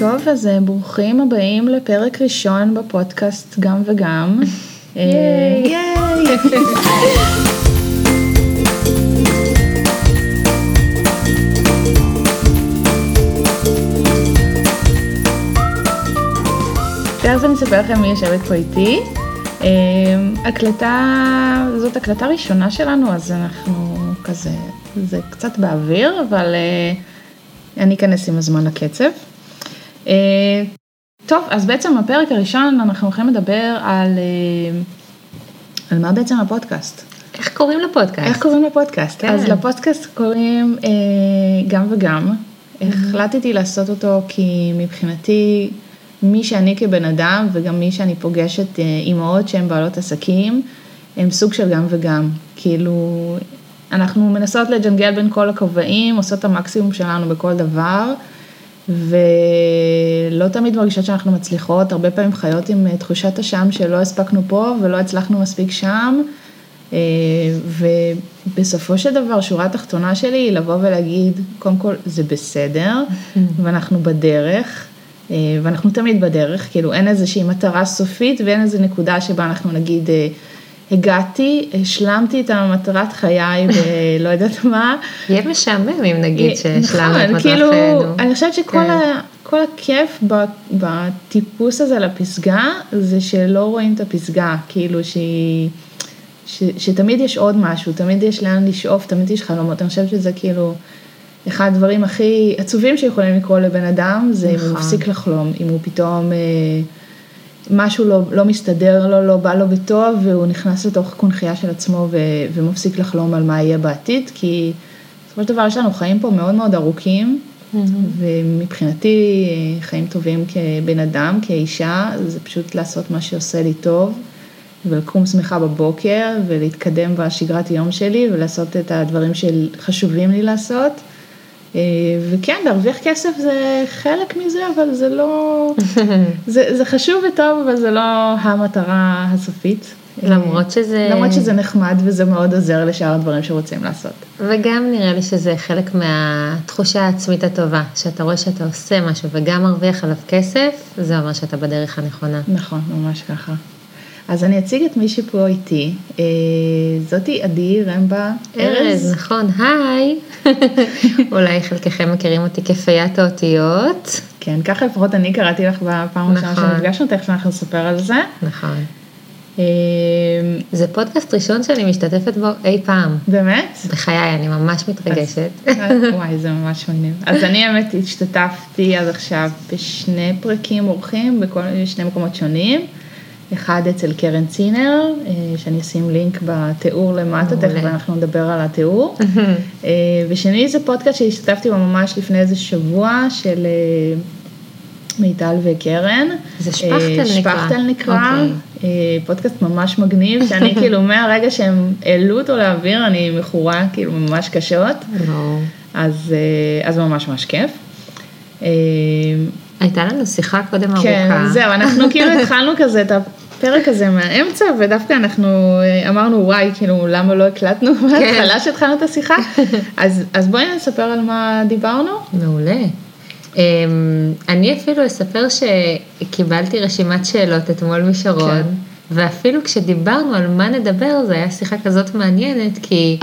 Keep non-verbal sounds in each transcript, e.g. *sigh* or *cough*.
טוב, אז אה, ברוכים הבאים לפרק ראשון בפודקאסט גם וגם. *laughs* אה, ייי. תכף *laughs* אני אספר לכם מי יושבת פה איתי. אה, הקלטה, זאת הקלטה ראשונה שלנו, אז אנחנו כזה, זה קצת באוויר, אבל אני אכנס עם הזמן לקצב. אה, טוב, אז בעצם בפרק הראשון אנחנו הולכים לדבר על, אה, על מה בעצם הפודקאסט. איך קוראים לפודקאסט? איך קוראים לפודקאסט? כן. אז לפודקאסט קוראים אה, גם וגם. החלטתי לעשות אותו כי מבחינתי, מי שאני כבן אדם וגם מי שאני פוגשת, אה, אימהות שהן בעלות עסקים, הם סוג של גם וגם. כאילו, אנחנו מנסות לג'נגל בין כל הכובעים, עושות את המקסימום שלנו בכל דבר, ולא תמיד מרגישות שאנחנו מצליחות, הרבה פעמים חיות עם אה, תחושת אשם שלא הספקנו פה ולא הצלחנו מספיק שם. אה, ובסופו של דבר, שורה התחתונה שלי היא לבוא ולהגיד, קודם כל, זה בסדר, *laughs* ואנחנו בדרך, אה, ואנחנו תמיד בדרך, כאילו אין איזושהי מטרה סופית ואין איזו נקודה שבה אנחנו נגיד, הגעתי, השלמתי את המטרת חיי ולא *laughs* יודעת מה. יהיה משעמם אם נגיד שהשלמנו את נכון, מטרת כאילו, חיינו. אני חושבת שכל כן. ה, כל הכיף בטיפוס הזה לפסגה, זה שלא רואים את הפסגה, כאילו שהיא, ש, שתמיד יש עוד משהו, תמיד יש לאן לשאוף, תמיד יש חלומות, אני חושבת שזה כאילו, אחד הדברים הכי עצובים שיכולים לקרות לבן אדם, זה אם הוא נכון. מפסיק לחלום, אם הוא פתאום... אה, משהו לא, לא מסתדר לו, לא בא לו בטוב, והוא נכנס לתוך קונכייה של עצמו ו, ומפסיק לחלום על מה יהיה בעתיד, כי בסופו של דבר יש לנו חיים פה מאוד מאוד ארוכים, ומבחינתי חיים טובים כבן אדם, כאישה, זה פשוט לעשות מה שעושה לי טוב, ולקום שמחה בבוקר, ולהתקדם בשגרת יום שלי, ולעשות את הדברים שחשובים לי לעשות. אה, וכן, להרוויח כסף זה חלק מזה, אבל זה לא, *laughs* זה, זה חשוב וטוב, אבל זה לא המטרה הסופית. למרות שזה... למרות שזה נחמד וזה מאוד עוזר לשאר הדברים שרוצים לעשות. וגם נראה לי שזה חלק מהתחושה העצמית הטובה, שאתה רואה שאתה עושה משהו וגם מרוויח עליו כסף, זה אומר שאתה בדרך הנכונה. נכון, ממש ככה. אז אני אציג את מי שפה איתי. אה, זאתי עדי רמבה ארז, נכון, היי. *laughs* אולי חלקכם מכירים אותי כפיית האותיות. כן, ככה לפחות אני קראתי לך בפעם הראשונה נכון. שנפגשנו, תכף אנחנו נספר על זה. נכון. אה, זה פודקאסט ראשון שאני משתתפת בו אי פעם. באמת? בחיי, אני ממש מתרגשת. וואי, זה ממש מגניב. אז אני האמת השתתפתי עד עכשיו בשני פרקים אורחים בכל שני מקומות שונים. אחד אצל קרן צינר, אה, שאני אשים לינק בתיאור למטה. תכף אנחנו נדבר על התיאור. *laughs* אה, ושני זה פודקאסט שהשתתפתי בו ממש לפני איזה שבוע של אה, מיטל וקרן. זה שפכטל נקרא. שפכטל נקרא, אוקיי. אה, פודקאסט ממש מגניב, שאני *laughs* כאילו מהרגע שהם העלו אותו לאוויר, אני מכורה כאילו ממש קשות. אז, אז ממש ממש כיף. הייתה לנו שיחה קודם ארוכה. כן, זהו, אנחנו *laughs* כאילו התחלנו כזה את הפרק הזה מהאמצע, ודווקא אנחנו אה, אמרנו, וואי, כאילו, למה לא הקלטנו *laughs* מההתחלה שהתחלנו את השיחה? *laughs* אז, אז בואי נספר על מה דיברנו. מעולה. אמ, אני אפילו אספר שקיבלתי רשימת שאלות אתמול משרון, כן. ואפילו כשדיברנו על מה נדבר, זו הייתה שיחה כזאת מעניינת, כי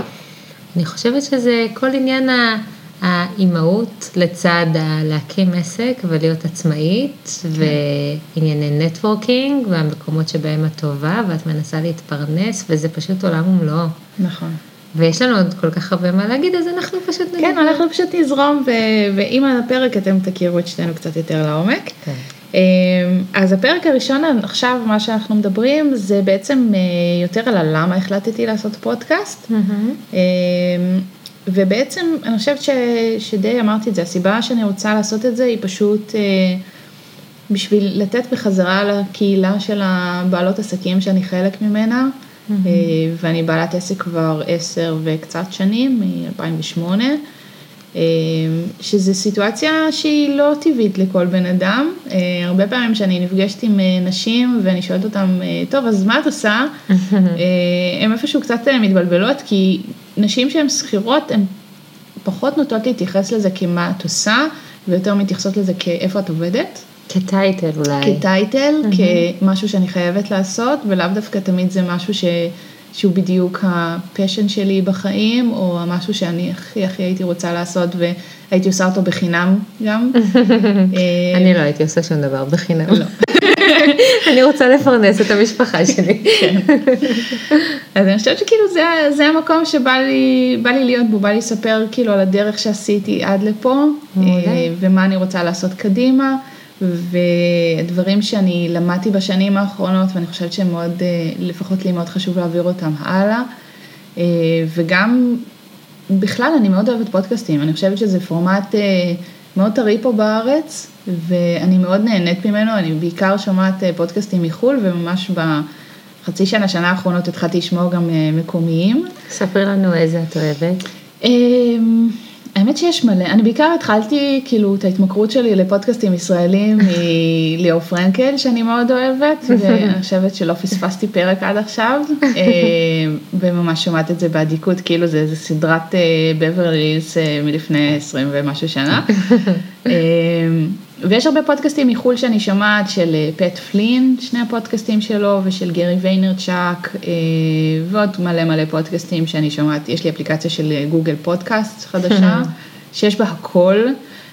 אני חושבת שזה כל עניין ה- האימהות לצד להקים עסק ולהיות עצמאית, כן. וענייני נטוורקינג, והמקומות שבהם את טובה, ואת מנסה להתפרנס, וזה פשוט עולם ומלואו. נכון. ויש לנו עוד כל כך הרבה מה להגיד, אז אנחנו פשוט נגיד. כן, אנחנו פשוט נזרום, ו- ועם הפרק אתם תכירו את שתינו קצת יותר לעומק. כן. אה, אז הפרק הראשון עכשיו, מה שאנחנו מדברים, זה בעצם אה, יותר על הלמה החלטתי לעשות פודקאסט. מהמם. ובעצם אני חושבת ש, שדי אמרתי את זה, הסיבה שאני רוצה לעשות את זה היא פשוט אה, בשביל לתת בחזרה לקהילה של הבעלות עסקים שאני חלק ממנה, אה, ואני בעלת עסק כבר עשר וקצת שנים, מ-2008. אה, שזו סיטואציה שהיא לא טבעית לכל בן אדם. אה, הרבה פעמים כשאני נפגשת עם אה, נשים ואני שואלת אותם, אה, טוב, אז מה את עושה? *laughs* הן איפשהו קצת מתבלבלות, כי נשים שהן שכירות, הן פחות נוטות להתייחס לזה כמה את עושה, ויותר מתייחסות לזה כאיפה את עובדת, כטייטל אולי. כטייטל, כמשהו שאני חייבת לעשות, ולאו דווקא תמיד זה משהו ש... שהוא בדיוק הפשן שלי בחיים, או המשהו שאני הכי הכי הייתי רוצה לעשות, והייתי עושה אותו בחינם גם. *laughs* אני לא הייתי עושה שום דבר בחינם. לא. *laughs* אני רוצה לפרנס את המשפחה שלי. אז אני חושבת שכאילו זה, זה המקום שבא לי, להיות בו, בא לי לספר כאילו על הדרך שעשיתי עד לפה. אה, ומה אני רוצה לעשות קדימה, ודברים שאני למדתי בשנים האחרונות, ואני חושבת שמאוד, אה, לפחות לי מאוד חשוב להעביר אותם הלאה, אה, וגם בכלל אני מאוד אוהבת פודקאסטים, אני חושבת שזה פורמט מאוד טרי פה בארץ, ואני מאוד נהנית ממנו, אני בעיקר שומעת פודקאסטים מחו"ל, וממש בחצי שנה, שנה האחרונות התחלתי לשמוע גם מקומיים. ספרי לנו איזה את אוהבת. אמ, האמת שיש מלא, אני בעיקר התחלתי כאילו את ההתמכרות שלי לפודקאסטים ישראלים *laughs* מליאור פרנקל שאני מאוד אוהבת *laughs* ואני חושבת שלא פספסתי פרק עד עכשיו *laughs* אמ, וממש שומעת את זה באדיקות כאילו זה איזה סדרת בברליס מלפני 20 ומשהו שנה. ויש הרבה פודקאסטים מחו"ל שאני שומעת של פט פלין, שני הפודקאסטים שלו, ושל גרי ויינרצ'אק, ועוד מלא מלא פודקאסטים שאני שומעת, יש לי אפליקציה של גוגל פודקאסט חדשה, *laughs* שיש בה הכל,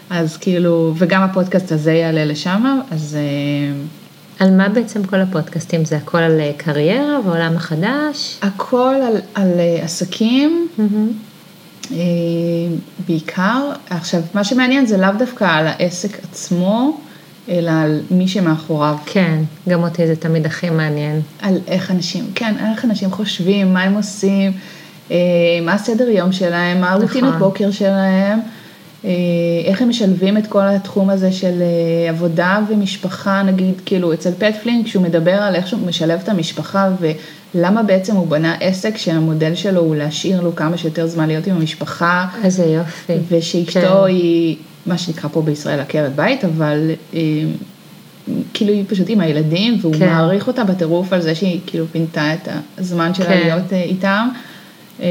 אז כאילו, וגם הפודקאסט הזה יעלה לשם, אז... על מה בעצם כל הפודקאסטים? זה הכל על קריירה ועולם החדש? הכל על, על עסקים. Mm-hmm. בעיקר, עכשיו מה שמעניין זה לאו דווקא על העסק עצמו, אלא על מי שמאחוריו. כן, גם אותי זה תמיד הכי מעניין. על איך אנשים, כן, איך אנשים חושבים, מה הם עושים, מה הסדר יום שלהם, מה הרוטינות נכון. בוקר שלהם, איך הם משלבים את כל התחום הזה של עבודה ומשפחה, נגיד, כאילו אצל פט פלין, כשהוא מדבר על איך שהוא משלב את המשפחה למה בעצם הוא בנה עסק שהמודל שלו הוא להשאיר לו כמה שיותר זמן להיות עם המשפחה. איזה יופי. ושאשתו כן. היא, מה שנקרא פה בישראל עקרת בית, אבל אה, כאילו היא פשוט עם הילדים, והוא כן. מעריך אותה בטירוף על זה שהיא כאילו פינתה את הזמן שלה כן. להיות אה, איתם. אה,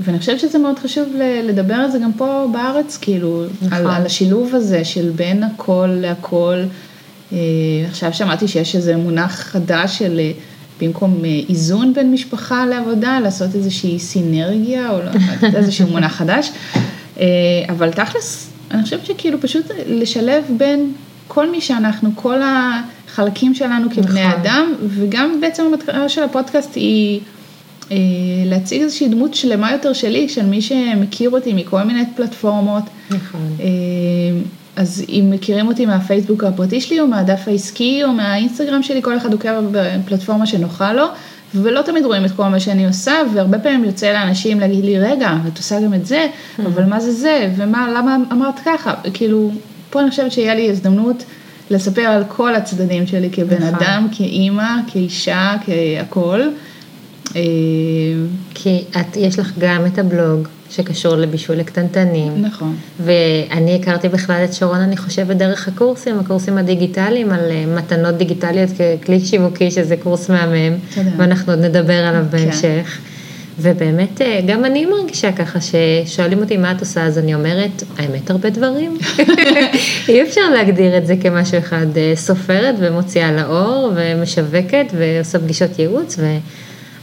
ואני חושבת שזה מאוד חשוב לדבר על זה גם פה בארץ, כאילו, נכון. על, על השילוב הזה של בין הכל להכל. עכשיו שמעתי שיש איזה מונח חדש של... במקום אה, איזון בין משפחה לעבודה, לעשות איזושהי סינרגיה, או לא יודעת, איזשהו מונח חדש. אה, אבל תכלס, אני חושבת שכאילו פשוט לשלב בין כל מי שאנחנו, כל החלקים שלנו כבני נכון. אדם, וגם בעצם המטרה של הפודקאסט היא אה, להציג איזושהי דמות שלמה יותר שלי, של מי שמכיר אותי מכל מיני פלטפורמות. נכון. אז אם מכירים אותי מהפייסבוק הפרטי שלי, או מהדף העסקי, או מהאינסטגרם שלי, כל אחד עוקב בפלטפורמה שנוחה לו, ולא תמיד רואים את כל מה שאני עושה, והרבה פעמים יוצא לאנשים להגיד לי, רגע, את עושה גם את זה, mm-hmm. אבל מה זה זה, ומה, למה אמרת ככה, כאילו, פה אני חושבת שיהיה לי הזדמנות לספר על כל הצדדים שלי כבן נכון. אדם, כאימא, כאישה, כהכול. אה, כי את, יש לך גם את הבלוג, שקשור לבישול לקטנטנים. נכון. ואני הכרתי בכלל את שרון, אני חושבת, דרך הקורסים, הקורסים הדיגיטליים על אה, מתנות דיגיטליות ככלי שיווקי, שזה קורס מהמם, תודה. ואנחנו עוד נדבר עליו כן. בהמשך. ובאמת, אה, גם אני מרגישה ככה, ששואלים אותי מה את עושה, אז אני אומרת, האמת הרבה דברים. *laughs* אי אפשר להגדיר את זה כמשהו אחד, סופרת ומוציאה לאור ומשווקת ועושה פגישות ייעוץ, ו...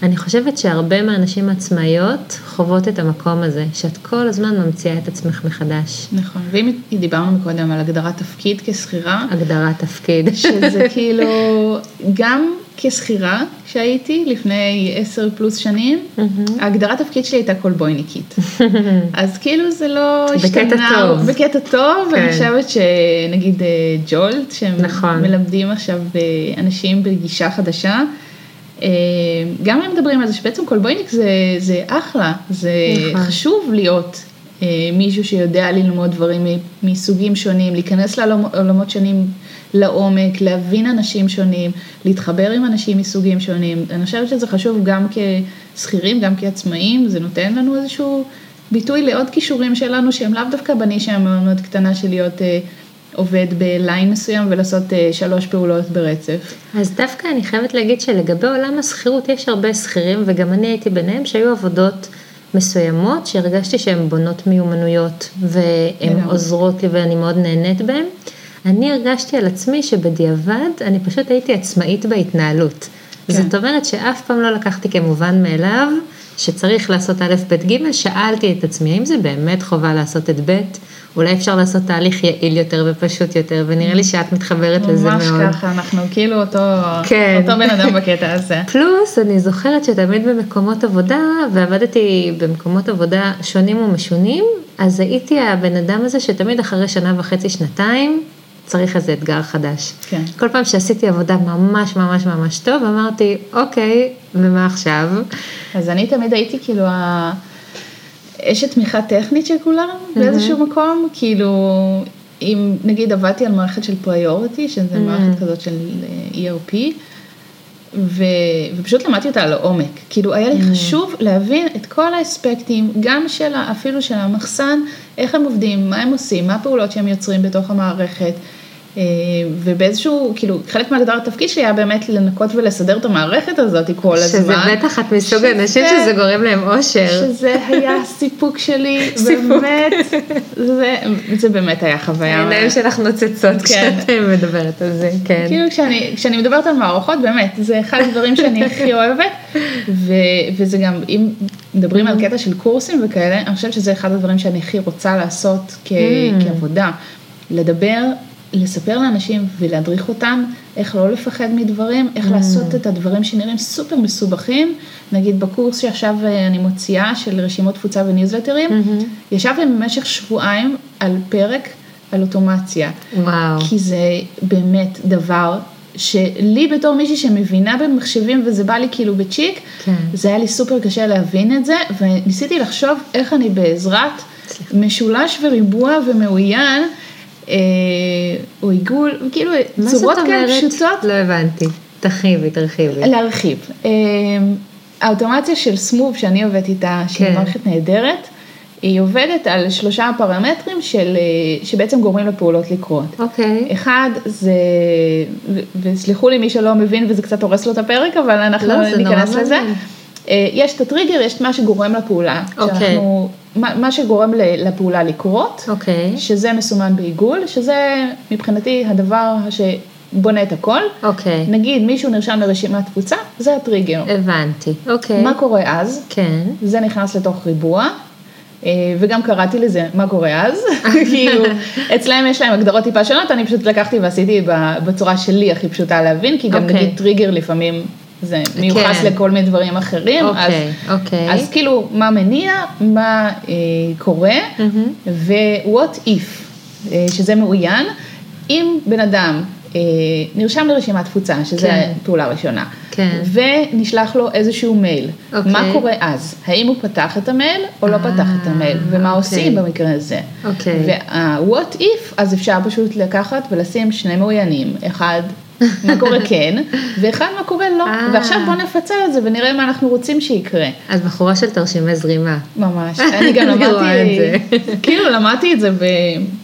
אני חושבת שהרבה מהנשים עצמאיות חוות את המקום הזה, שאת כל הזמן ממציאה את עצמך מחדש. נכון, ואם דיברנו מקודם על הגדרת תפקיד כשכירה. הגדרת תפקיד. שזה כאילו, גם כשכירה שהייתי לפני עשר פלוס שנים, הגדרת תפקיד שלי הייתה קולבויניקית. *laughs* אז כאילו זה לא השתנה. בקטע טוב. בקטע טוב, ואני כן. חושבת שנגיד אה, ג'ולט, שהם נכון. מלמדים עכשיו אה, אנשים בגישה חדשה. אה, גם הם מדברים על זה שבעצם קולבויניק זה, זה אחלה, זה נכון. חשוב להיות אה, מישהו שיודע ללמוד דברים מסוגים שונים, להיכנס לעולמות שונים לעומק, להבין אנשים שונים, להתחבר עם אנשים מסוגים שונים. אני חושבת שזה חשוב גם כשכירים, גם כעצמאים, זה נותן לנו איזשהו ביטוי לעוד כישורים שלנו שהם לאו דווקא בנישה המאוד מאוד קטנה של להיות אה, עובד בליין מסוים ולעשות uh, שלוש פעולות ברצף. אז דווקא אני חייבת להגיד שלגבי עולם השכירות יש הרבה שכירים וגם אני הייתי ביניהם שהיו עבודות מסוימות שהרגשתי שהן בונות מיומנויות והן. עוזרות לי ואני מאוד נהנית בהן. אני הרגשתי על עצמי שבדיעבד אני פשוט הייתי עצמאית בהתנהלות. כן. זאת אומרת שאף פעם לא לקחתי כמובן מאליו שצריך לעשות א', ב', ג', שאלתי את עצמי, האם זה באמת חובה לעשות את ב', אולי אפשר לעשות תהליך יעיל יותר ופשוט יותר, ונראה לי שאת מתחברת לזה מאוד. ממש ככה, אנחנו כאילו אותו, כן. אותו בן אדם בקטע הזה. *laughs* פלוס, אני זוכרת שתמיד במקומות עבודה, ועבדתי במקומות עבודה שונים ומשונים, אז הייתי הבן אדם הזה שתמיד אחרי שנה וחצי, שנתיים, צריך איזה אתגר חדש. כן. כל פעם שעשיתי עבודה ממש ממש ממש טוב, אמרתי, אוקיי, ומה עכשיו? אז אני תמיד הייתי כאילו ה... אשת תמיכה טכנית של כולם באיזשהו מקום, כאילו, אם נגיד עבדתי על מערכת של פריוריטי, שזה מערכת כזאת של אה, ERP, ו... ופשוט למדתי אותה לעומק, כאילו היה לי חשוב להבין את כל האספקטים, גם של, אפילו של המחסן, איך הם עובדים, מה הם עושים, מה הפעולות שהם יוצרים בתוך המערכת, ובאיזשהו, כאילו, חלק מהגדר התפקיד שלי היה באמת לנקות ולסדר את המערכת הזאת כל הזמן. שזה בטח את מסוג האנשים שזה- שזה גורם להם אושר. שזה היה הסיפוק שלי. *laughs* באמת, זה, זה באמת היה חוויה. העיניים שלך נוצצות כן. כשאת מדברת על זה, כן. כאילו כשאני, כשאני מדברת על מערכות, באמת, זה אחד הדברים שאני הכי *laughs* אוהבת, ו, וזה גם, אם מדברים על קטע של קורסים וכאלה, אני חושבת שזה אחד הדברים שאני הכי רוצה לעשות כ, כעבודה, לדבר, לספר לאנשים ולהדריך אותם איך לא לפחד מדברים, איך לעשות את הדברים שנראים סופר מסובכים, נגיד בקורס שעכשיו אה, אני מוציאה של רשימות תפוצה וניוזלטרים, ישבתי במשך שבועיים על פרק על אוטומציה. וואו. כי זה באמת דבר שלי בתור מישהי שמבינה במחשבים וזה בא לי כאילו בצ'יק, כן. זה היה לי סופר קשה להבין את זה, וניסיתי לחשוב איך אני בעזרת משולש וריבוע ומאוין, או עיגול, כאילו צורות כאלה? פשוטות, לא הבנתי. תרחיבי, תרחיבי. להרחיב. אה, האוטומציה של סמוב שאני עובדת איתה, שהיא כן. מערכת נהדרת, היא עובדת על שלושה פרמטרים של, אה, שבעצם גורמים לפעולות לקרות. אוקיי. אחד זה, וסלחו לי מי שלא מבין וזה קצת הורס לו את הפרק, אבל אנחנו לא, ניכנס לזה. מעניין. אה, יש את הטריגר, יש את מה שגורם לפעולה. אוקיי. שאנחנו, מה, מה שגורם לפעולה לקרות, אוקיי. שזה מסומן בעיגול, שזה מבחינתי הדבר שבונה את הכל. אוקיי. נגיד מישהו נרשם לרשימת תפוצה, זה הטריגר. הבנתי. אוקיי. מה קורה אז? כן. זה נכנס לתוך ריבוע. אה, וגם קראתי לזה מה קורה אז, *laughs* כאילו אצלהם יש להם הגדרות טיפה שונות, אני פשוט לקחתי ועשיתי בצורה שלי הכי פשוטה להבין, כי גם אוקיי. נגיד טריגר לפעמים זה מיוחס כן. לכל מיני דברים אחרים, אז, אוקיי, אוקיי. אז כאילו מה מניע, מה אה, קורה, ו-what if, אה, שזה מאוין, אם בן אדם אה, נרשם לרשימת תפוצה, שזה כן. פעולה ראשונה, כן. ונשלח לו איזשהו מייל, אוקיי. מה קורה אז? האם הוא פתח את המייל או לא אה, פתח את המייל, ומה אוקיי. עושים במקרה הזה? אוקיי. וה-what if, אז אפשר פשוט לקחת ולשים שני מאוינים, אחד מה קורה כן, ואחד מה קורה לא, אה. ועכשיו בוא נפצל את זה ונראה מה אנחנו רוצים שיקרה. את בחורה של תרשימי זרימה. ממש, *laughs* אני גם רואה את למדתי, זה. *laughs* כאילו למדתי את זה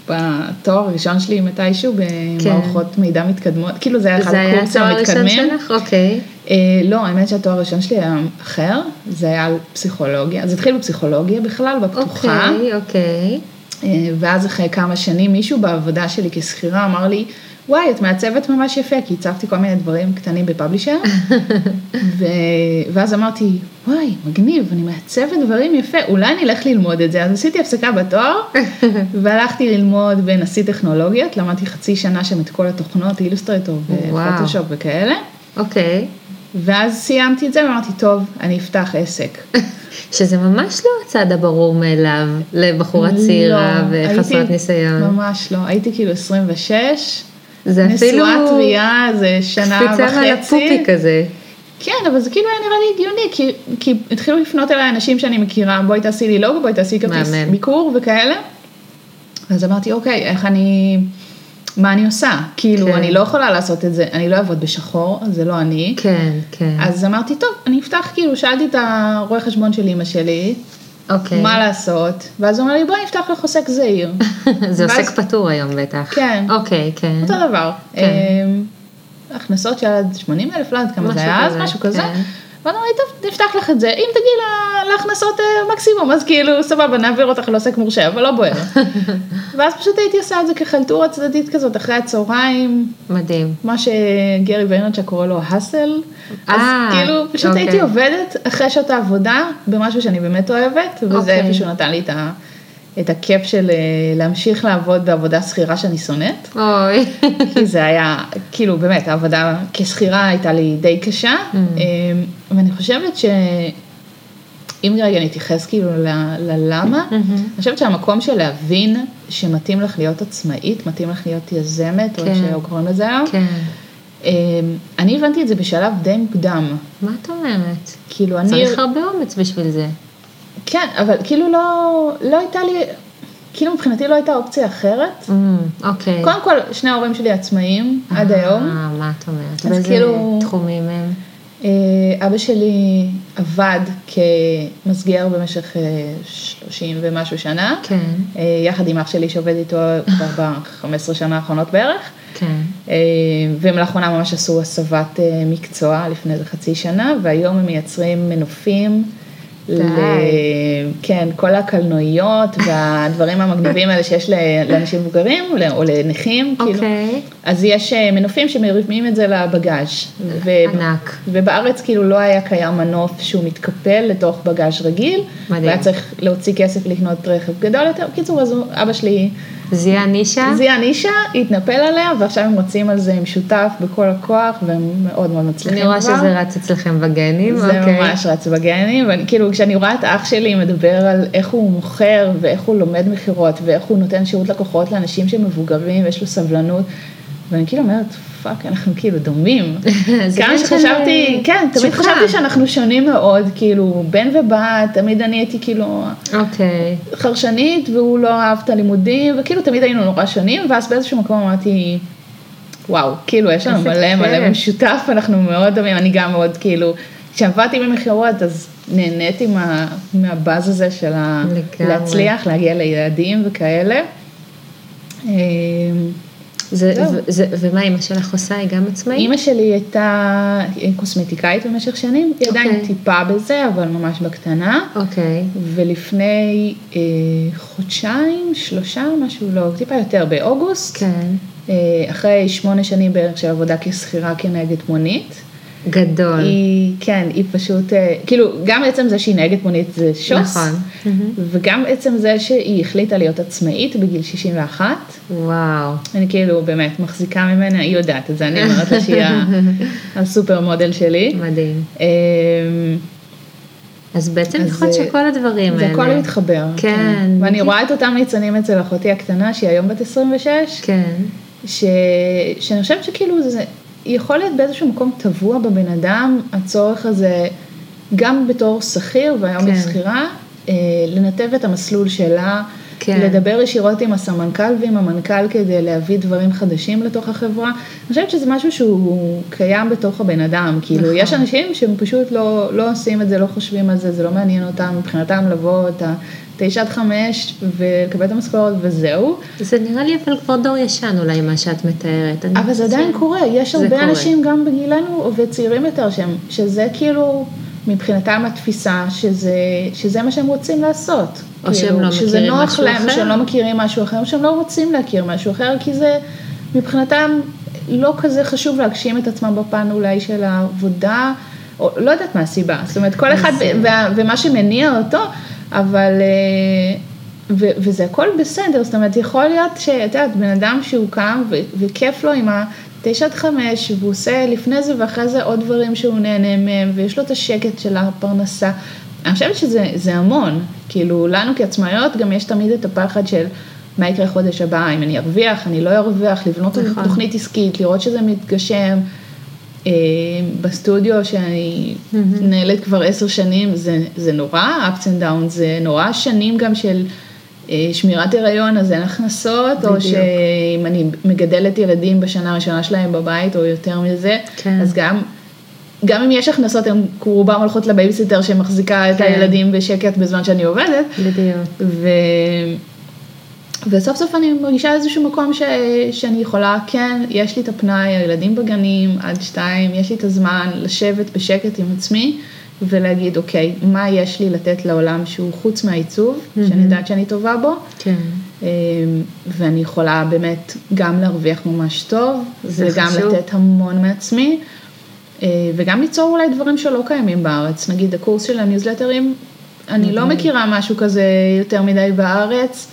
בתואר הראשון שלי מתישהו, במערכות מידע מתקדמות, כאילו זה היה אחד כן. זה היה הקורסים התואר הראשון המתקדמים. שלך? אוקיי. אה, לא, האמת שהתואר הראשון שלי היה אחר, זה היה על פסיכולוגיה, זה התחיל בפסיכולוגיה בכלל, בפתוחה, אוקיי, אוקיי. אה, ואז אחרי כמה שנים מישהו בעבודה שלי כשכירה אמר לי, וואי, את מעצבת ממש יפה, כי הצבתי כל מיני דברים קטנים בפאבלישר, *laughs* ו... ואז אמרתי, וואי, מגניב, אני מעצבת דברים יפה, אולי אני אלך ללמוד את זה, אז עשיתי הפסקה בתואר, *laughs* והלכתי ללמוד בנשיא טכנולוגיות, למדתי חצי שנה שם את כל התוכנות, אילוסטרטור. ופוטושופ וכאלה. אוקיי. ואז סיימתי את זה ואמרתי, טוב, אני אפתח עסק. *laughs* שזה ממש לא הצעד הברור מאליו לבחורה צעירה לא, וחסרת הייתי- ניסיון. ממש לא, הייתי כאילו 26, זה אפילו נשואה טריה, זה שנה קפיצה מעל וחצי. הפופי כזה. כן, אבל זה כאילו היה נראה לי הגיוני, כי, כי התחילו לפנות אליי אנשים שאני מכירה, בואי תעשי לי לוגו, בואי תעשי כרטיס. ביקור וכאלה. אז אמרתי, אוקיי, איך אני, מה אני עושה? כאילו, כן. אני לא יכולה לעשות את זה, אני לא אעבוד בשחור, זה לא אני. כן, כן. אז אמרתי, טוב, אני אפתח, כאילו, שאלתי את הרואה חשבון של אימא שלי, אוקיי. מה לעשות? ואז הוא אמר לי, בואי נפתח לך עוסק זעיר. *laughs* זה ואז- עוסק פטור היום בטח. כן. אוקיי, כן. אותו דבר. כן. אמ, הכנסות של עד 80 אלף, לא יודעת כמה זה היה אז, משהו כזה. כן. ואמרנו לי, טוב, נפתח לך את זה, אם תגיעי לה- להכנסות אה, מקסימום, אז כאילו, סבבה, נעביר אותך לעוסק מורשה, אבל לא בוער. *laughs* ואז פשוט הייתי עושה את זה כחלטורה צדדית כזאת, אחרי הצהריים, מדהים. מה שגרי ויינרצ'ה קורא לו האסל. אז אה, כאילו, פשוט אוקיי. הייתי עובדת אחרי שעות העבודה במשהו שאני באמת אוהבת, וזה אוקיי. איפשהו נתן לי את ה... את הכיף של אה, להמשיך לעבוד בעבודה שכירה שאני שונאת, אוי. כי זה היה, כאילו באמת, העבודה כשכירה הייתה לי די קשה, *laughs* Mm. אה, ואני חושבת שאם רגע נתייחס כאילו ללמה, מהמם. אני חושבת שהמקום של להבין שמתאים לך להיות עצמאית, מתאים לך להיות יזמת, או כן. איך שקוראים לזה היום, כן. אה, אני הבנתי את זה בשלב די מוקדם, מה את אומרת? כאילו אני, צריך הרבה אומץ בשביל זה. כן, אבל כאילו לא, לא הייתה לי, כאילו מבחינתי לא הייתה אופציה אחרת. אמ, אוקיי. קודם כל, שני ההורים שלי עצמאיים עד היום. אה, מה את אומרת? אז באיזה כאילו- תחומים הם? אה, אבא שלי עבד כמסגר במשך אה, 30 ומשהו שנה, כן, אה, יחד עם אח שלי שעובד איתו כבר ב-15 שנה האחרונות בערך, כן. אה, והם לאחרונה ממש עשו הסבת אה, מקצוע לפני איזה חצי שנה, והיום הם מייצרים מנופים. ל... כן, כל הקלנועיות *laughs* והדברים המגניבים האלה שיש לאנשים מבוגרים או לנכים, כאילו. אוקיי. אז יש אה, מנופים שמרימים את זה לבגאז'. ענק. ובארץ כאילו לא היה קיים מנוף שהוא מתקפל לתוך בגאז' רגיל. מדהים. והיה צריך להוציא כסף לקנות רכב גדול יותר. בקיצור, אז אבא שלי זיהה נישה? זיהה נישה, התנפל עליה, ועכשיו הם רצים על זה עם שותף בכל הכוח, והם מאוד מאוד מצליחים אני כבר. רואה שזה רץ אצלכם בגנים, זה אוקיי. ממש רץ בגנים, ואני כאילו כשאני רואה את אח שלי מדבר על איך הוא מוכר ואיך הוא לומד מכירות ואיך הוא נותן שירות לקוחות לאנשים שמבוגרים ויש לו סבלנות, ואני כאילו אומרת, fuck, אנחנו כאילו דומים. *laughs* כמה שחשבתי, כן, תמיד. חשבתי שאנחנו שונים מאוד, כאילו, בן ובת, תמיד אני הייתי כאילו אוקיי. חרשנית והוא לא אהב את הלימודים, וכאילו תמיד היינו נורא שונים, ואז באיזשהו מקום אמרתי, וואו, כאילו יש לנו מלא מלא. משותף, אנחנו מאוד דומים, אני גם מאוד כאילו, כשעבדתי במכירות אז נהניתי מה, מהבאז הזה של ה... לגמרי. להצליח, להגיע ליעדים וכאלה. זה-. ו- זה- ומה אימא שלך עושה? היא גם עצמאית? אימא שלי הייתה קוסמטיקאית במשך שנים, היא עדיין אוקיי. טיפה בזה, אבל ממש בקטנה. אוקיי. ולפני אה, חודשיים, שלושה, משהו לא, טיפה יותר, באוגוסט, כן. אה, אחרי שמונה שנים בערך של עבודה כשכירה כנהגת מונית. גדול. היא, כן, היא פשוט, אה, כאילו, גם עצם זה שהיא נהגת מונית זה שוס, נכון. מהמם. וגם עצם זה שהיא החליטה להיות עצמאית בגיל 61, וואו. אני כאילו באמת מחזיקה ממנה, היא יודעת את זה, אני אומרת לה שהיא *laughs* הסופר מודל שלי. מדהים. אה, אז בעצם יכול להיות זה- שכל הדברים האלה. זה הכל מתחבר. כן. ואני רואה את אותם ניצנים אצל אחותי הקטנה, שהיא היום בת 26, כן. ש... שאני חושבת שכאילו זה יכול להיות באיזשהו מקום טבוע בבן אדם, הצורך הזה, גם בתור שכיר והיום כן. היא שכירה, אה, לנתב את המסלול שלה, כן. לדבר ישירות עם הסמנכ"ל ועם המנכ"ל כדי להביא דברים חדשים לתוך החברה. אני חושבת שזה משהו שהוא קיים בתוך הבן אדם, כאילו נכון. יש אנשים שהם פשוט לא, לא עושים את זה, לא חושבים על זה, זה לא מעניין אותם, מבחינתם לבוא את התשע עד חמש ולקבל את המשכורת וזהו. זה נראה לי אבל כבר דור ישן אולי מה שאת מתארת. אבל זה עדיין קורה, יש הרבה קורה. אנשים גם בגילנו וצעירים יותר שהם, שזה כאילו מבחינתם התפיסה שזה, שזה מה שהם רוצים לעשות. או שהם כאילו, לא שזה מכירים נוח משהו להם, אחר. שהם לא מכירים משהו אחר, שהם לא רוצים להכיר משהו אחר, כי זה מבחינתם לא כזה חשוב להגשים את עצמם בפן אולי של העבודה, או לא יודעת מה הסיבה, זאת אומרת כל אחד זה- וה, ומה שמניע אותו, אבל, אה, ו, וזה הכל בסדר, זאת אומרת יכול להיות שאת יודעת, בן אדם שהוא קם ו, וכיף לו עם התשע עד חמש, והוא עושה לפני זה ואחרי זה עוד דברים שהוא נהנה מהם, ויש לו את השקט של הפרנסה. אני חושבת שזה זה המון, כאילו לנו כעצמאיות גם יש תמיד את הפחד של מה יקרה חודש הבא, אם אני ארוויח, אני לא ארוויח, לבנות נכון. תוכנית עסקית, לראות שזה מתגשם. אה, בסטודיו שאני. מנהלת כבר עשר שנים, זה, זה נורא ups and downs, זה נורא שנים גם של אה, שמירת הריון, אז אין הכנסות, או בדיוק. שאם אני מגדלת ילדים בשנה הראשונה שלהם בבית, או יותר מזה, כן. אז גם, גם אם יש הכנסות, הן רובם הולכות לבייביסיטר שמחזיקה את כן. הילדים בשקט בזמן שאני עובדת, בדיוק. ו... וסוף סוף אני מרגישה איזשהו מקום ש, שאני יכולה, כן, יש לי את הפנאי, הילדים בגנים עד שתיים, יש לי את הזמן לשבת בשקט עם עצמי ולהגיד, אוקיי, מה יש לי לתת לעולם שהוא חוץ מהעיצוב, mm-hmm. שאני יודעת שאני טובה בו, כן. אמ, ואני יכולה באמת גם להרוויח ממש טוב, וגם חשוב. לתת המון מעצמי, אה, וגם ליצור אולי דברים שלא קיימים בארץ, נגיד הקורס של הניוזלטרים, אני לא מכירה משהו כזה יותר מדי בארץ.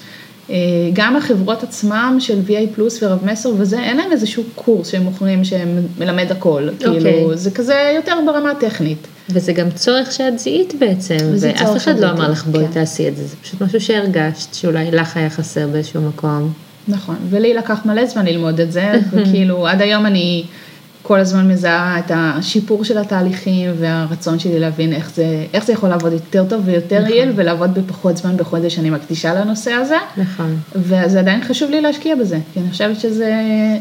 אה, גם החברות עצמם של VA פלוס ורב מסר וזה, אין להם איזשהו קורס שהם מוכרים שמלמד הכל, אוקיי. כאילו, זה כזה יותר ברמה טכנית. וזה גם צורך שאת זיהית בעצם, ואף אחד לא אמר לך בואי כן. תעשי את זה, זה פשוט משהו שהרגשת שאולי לך היה חסר באיזשהו מקום. נכון, ולי לקח מלא זמן ללמוד את זה, *laughs* וכאילו עד היום אני כל הזמן מזהה את השיפור של התהליכים והרצון שלי להבין איך זה, איך זה יכול לעבוד יותר טוב ויותר נכון. יעיל ולעבוד בפחות זמן בחודש שאני מקדישה לנושא הזה, נכון. וזה עדיין חשוב לי להשקיע בזה, כי אני חושבת שזה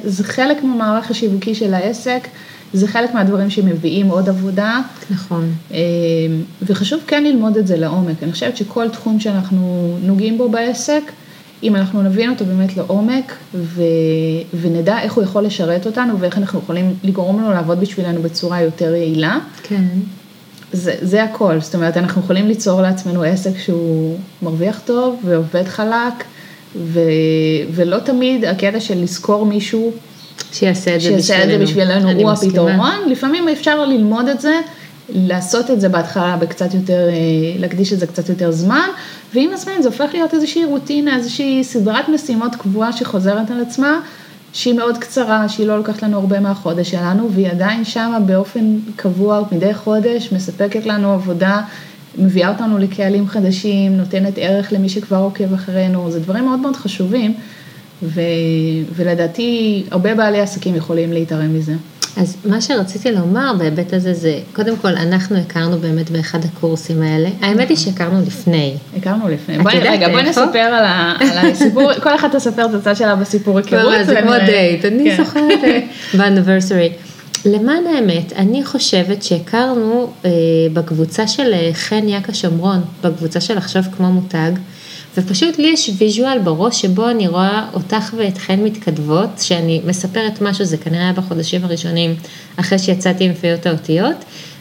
זה חלק מהמערך השיווקי של העסק, זה חלק מהדברים שמביאים עוד עבודה, נכון. אה, וחשוב כן ללמוד את זה לעומק. אני חושבת שכל תחום שאנחנו נוגעים בו בעסק, אם אנחנו נבין אותו באמת לעומק ו... ונדע איך הוא יכול לשרת אותנו ואיך אנחנו יכולים לגרום לו לעבוד בשבילנו בצורה יותר יעילה, כן. זה, זה הכל. זאת אומרת, אנחנו יכולים ליצור לעצמנו עסק שהוא מרוויח טוב ועובד חלק, ו... ולא תמיד הקטע של לזכור מישהו שיעשה את זה שיעשה את זה בשבילנו הוא מסכימה. הפתרון, לפעמים אפשר ללמוד את זה, לעשות את זה בהתחלה בקצת יותר, אה, להקדיש לזה קצת יותר זמן, ועם הזמן זה הופך להיות איזושהי רוטינה, איזושהי סדרת משימות קבועה שחוזרת על עצמה, שהיא מאוד קצרה, שהיא לא לוקחת לנו הרבה מהחודש שלנו, והיא עדיין שמה באופן קבוע מדי חודש, מספקת לנו עבודה. מביאה אותנו לקהלים חדשים, נותנת ערך למי שכבר עוקב אחרינו, זה דברים מאוד מאוד חשובים, ו... ולדעתי הרבה בעלי עסקים יכולים להתערם מזה. אז מה שרציתי לומר בהיבט הזה זה, קודם כל, אנחנו הכרנו באמת באחד הקורסים האלה. האמת היא שהכרנו לפני. הכרנו לפני. בואי, רגע, בואי? נספר על, ה, על הסיפור, *laughs* כל אחת תספר את הצד שלה בסיפור היכרות. זה כמו. דייט, אני כן. זוכרת *laughs* ב anniversary. למען האמת, אני חושבת שהכרנו אה, בקבוצה של אה, חן יאקה שומרון, בקבוצה של עכשיו כמו מותג, ופשוט לי יש visual בראש שבו אני רואה אותך ואת חן מתכתבות, שאני מספרת משהו, זה כנראה היה בחודשים הראשונים, אחרי שיצאתי עם פיות האותיות,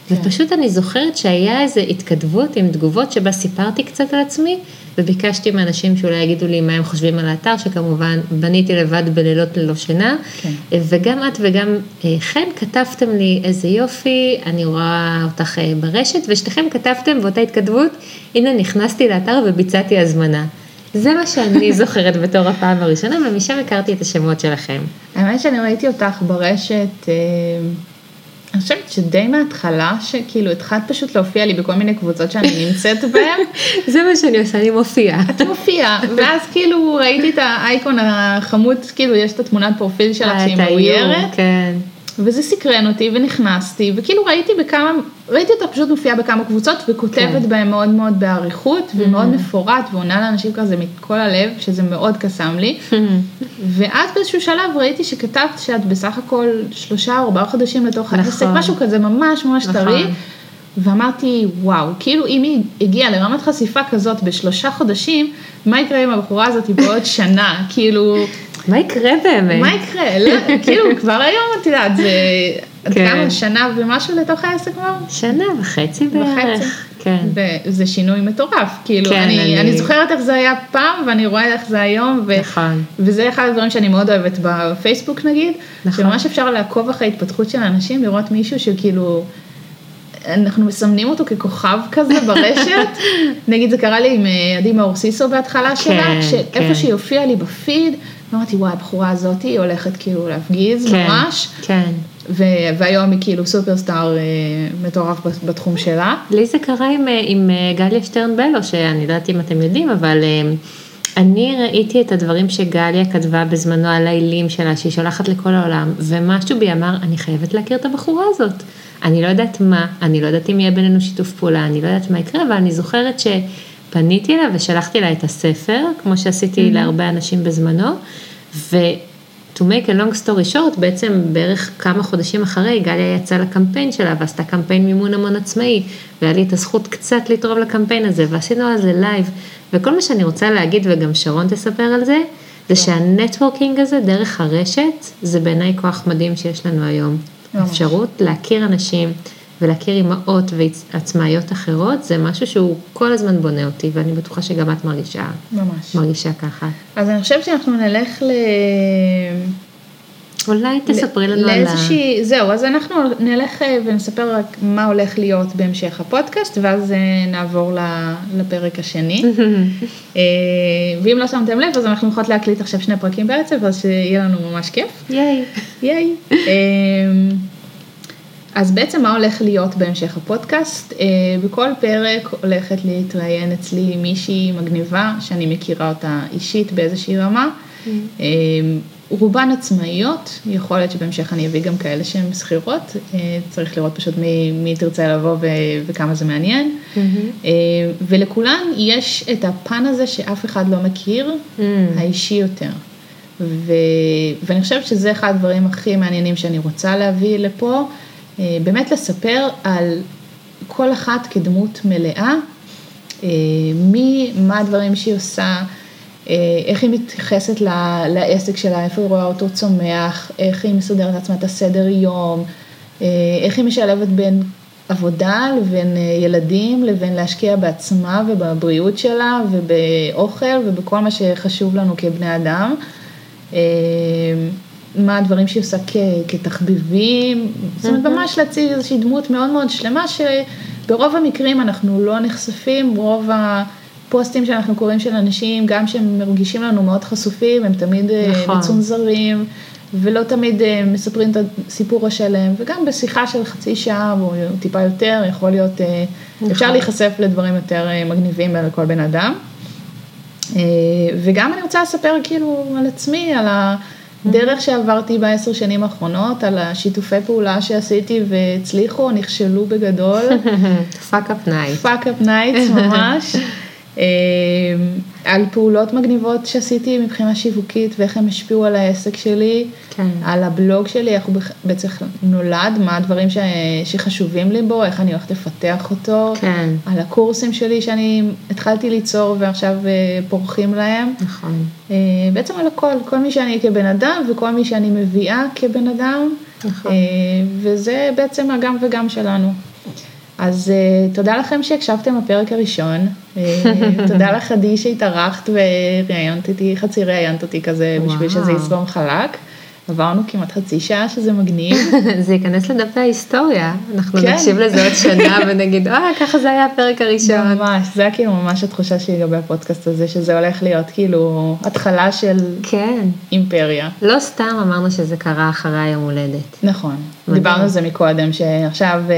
כן. ופשוט אני זוכרת שהיה איזו התכתבות עם תגובות שבה סיפרתי קצת על עצמי, וביקשתי מאנשים שאולי יגידו לי מה הם חושבים על האתר, שכמובן בניתי לבד בלילות ללא שינה, כן. וגם את וגם אה, חן כתבתם לי איזה יופי, אני רואה אותך אה, ברשת, ושתיכם כתבתם באותה התכתבות, הנה נכנסתי לאתר וביצעתי הזמנה. זה מה שאני *laughs* זוכרת בתור הפעם הראשונה, ומשם הכרתי את השמות שלכם. האמת שאני ראיתי אותך ברשת, אה, אני חושבת שדי מההתחלה, שכאילו התחלת פשוט להופיע לי בכל מיני קבוצות שאני *laughs* נמצאת בהן, זה מה שאני עושה, אני מופיעה. את מופיעה, ואז כאילו ראיתי את האייקון החמוד, כאילו יש את התמונת פרופיל שלך אה, שהיא מאוירת, כן. וזה סקרן אותי ונכנסתי, וכאילו ראיתי בכמה, ראיתי אותה פשוט מופיעה בכמה קבוצות וכותבת כן. בהם מאוד מאוד באריכות ומאוד מפורט ועונה לאנשים כזה מכל הלב, שזה מאוד קסם לי. ואז באיזשהו שלב ראיתי שכתבת שאת בסך הכל שלושה או ארבעה חודשים לתוך נכון. העסק, משהו כזה ממש ממש נכון. טרי. ואמרתי, וואו, כאילו אם היא הגיעה לרמת חשיפה כזאת בשלושה חודשים, מה יקרה עם הבחורה הזאת בעוד שנה? כאילו, מה יקרה באמת? מה יקרה? לא, *laughs* כאילו, כבר היום, את יודעת, זה... כן. כמה שנה ומשהו לתוך העסק כבר? שנה וחצי וחצי. בערך. כן. וזה שינוי מטורף, כאילו, כן, אני, אני- אני זוכרת איך זה היה פעם, ואני רואה איך זה היום, ו... נכון. וזה אחד הדברים שאני מאוד אוהבת בפייסבוק נגיד, נכון. שממש אפשר לעקוב אחרי ההתפתחות של האנשים, לראות מישהו שכאילו, אנחנו מסמנים אותו ככוכב כזה ברשת, *laughs* נגיד זה קרה לי עם אה, עדי מאור סיסו בהתחלה שלה, כן, שאיפה כן. שהיא הופיעה לי בפיד, אמרתי וואי הבחורה הזאת היא הולכת כאילו להפגיז כן, ממש, כן. ו- והיום היא כאילו סופרסטאר אה, מטורף בת- בתחום שלה. לי זה קרה עם, אה, עם אה, גליה שטרן בלו, שאני לא יודעת אם אתם יודעים, אבל אה, אני ראיתי את הדברים שגליה כתבה בזמנו על האלים שלה, שהיא שולחת לכל העולם, ומשהו בי אמר, אני חייבת להכיר את הבחורה הזאת. אני לא יודעת מה, אני לא יודעת אם יהיה בינינו שיתוף פעולה, אני לא יודעת מה יקרה, אבל אני זוכרת שפניתי לה ושלחתי לה את הספר, כמו שעשיתי להרבה אנשים בזמנו, to make a long story short, בעצם בערך כמה חודשים אחרי, גליה יצאה לקמפיין שלה ועשתה קמפיין מימון המון עצמאי, והיה לי את הזכות קצת לתרום לקמפיין הזה, ועשינו על זה live, וכל מה שאני רוצה להגיד, וגם שרון תספר על זה, זה שה networking הזה דרך הרשת, זה בעיניי כוח מדהים שיש לנו היום. ממש. אפשרות להכיר אנשים ולהכיר אימהות ועצמאיות אחרות, זה משהו שהוא כל הזמן בונה אותי, ואני בטוחה שגם את מרגישה, ממש. מרגישה ככה. אז אני חושבת שאנחנו נלך ל... אולי תספרי לנו על ה... לאיזושהי, זהו, אז אנחנו נלך אה, ונספר רק מה הולך להיות בהמשך הפודקאסט, ואז אה, נעבור לפרק השני. *laughs* אה, ואם לא שמתם לב, אז אנחנו יכולות להקליט עכשיו שני פרקים ברצף, אז שיהיה לנו ממש כיף. ייי. ייי. *laughs* אז בעצם מה הולך להיות בהמשך הפודקאסט? אה, בכל פרק הולכת להתראיין אצלי מישהי מגניבה, שאני מכירה אותה אישית באיזושהי רמה. אמ, רובן עצמאיות, יכול להיות שבהמשך אני אביא גם כאלה שהן שכירות, אה, צריך לראות פשוט מי, מי תרצה לבוא ו, וכמה זה מעניין. אה, ולכולן יש את הפן הזה שאף אחד לא מכיר, האישי יותר. ו... ואני חושבת שזה אחד הדברים הכי מעניינים שאני רוצה להביא לפה, אה, באמת לספר על כל אחת כדמות מלאה, אה, מי, מה הדברים שהיא עושה, אה, איך היא מתייחסת לעסק שלה, איפה היא רואה אותו צומח, איך היא מסדרת לעצמה את הסדר יום, אה, איך היא משלבת בין עבודה לבין אה, ילדים, לבין להשקיע בעצמה ובבריאות שלה ובאוכל ובכל מה שחשוב לנו כבני אדם. מה הדברים שהיא עושה כ- כתחביבים, זאת אומרת ממש להציג איזושהי דמות מאוד מאוד שלמה שברוב המקרים אנחנו לא נחשפים, רוב הפוסטים שאנחנו קוראים של אנשים, גם שהם מרגישים לנו מאוד חשופים, הם תמיד אה, נכון. מצונזרים ולא תמיד אה, מספרים את הסיפור השלם, וגם בשיחה של חצי שעה או טיפה יותר, יכול להיות, אה, נכון. אפשר להיחשף לדברים יותר מגניבים לכל בן אדם. וגם אני רוצה לספר כאילו על עצמי, על הדרך שעברתי בעשר שנים האחרונות, על השיתופי פעולה שעשיתי והצליחו, נכשלו בגדול, fuck up night. fuck up nights ממש, *laughs* אה, על פעולות מגניבות שעשיתי מבחינה שיווקית ואיך הם השפיעו על העסק שלי, כן. על הבלוג שלי, איך הוא בעצם נולד, מה הדברים ש... שחשובים לי בו, איך אני הולכת לפתח אותו, כן. על הקורסים שלי שאני התחלתי ליצור ועכשיו אה, פורחים להם. נכון. אה, בעצם על הכל, כל מי שאני כבן אדם וכל מי שאני מביאה כבן אדם, נכון. אה, וזה בעצם הגם וגם שלנו. אז אה, תודה לכם שהקשבתם בפרק הראשון, אה, *laughs* תודה לך עדי שהתארחת וראיינת אותי, חצי ראיינת אותי כזה בשביל שזה. יזרום חלק. עברנו כמעט חצי שעה שזה מגניב. *laughs* זה ייכנס לדפי ההיסטוריה, אנחנו כן. נקשיב לזה עוד שנה *laughs* ונגיד, אה, ככה זה היה הפרק הראשון. ממש, זה היה כאילו ממש התחושה שלי לגבי הפודקאסט הזה, שזה הולך להיות כאילו התחלה של כן. אימפריה. לא סתם אמרנו שזה קרה אחרי היום הולדת. נכון, מדהים. דיברנו על זה מקודם, שעכשיו אה,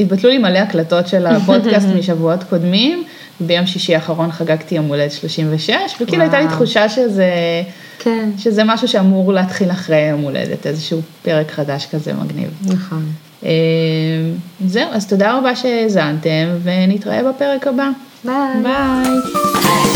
התבטלו לי מלא הקלטות של *laughs* הפודקאסט משבועות קודמים, ביום שישי האחרון חגגתי יום הולדת 36, וכאילו הייתה לי. תחושה שזה, כן. שזה משהו שאמור להתחיל אחרי יום הולדת, איזשהו פרק חדש כזה מגניב. נכון. אה, זהו, אז תודה רבה שהאזנתם, ונתראה בפרק הבא. ביי. ביי.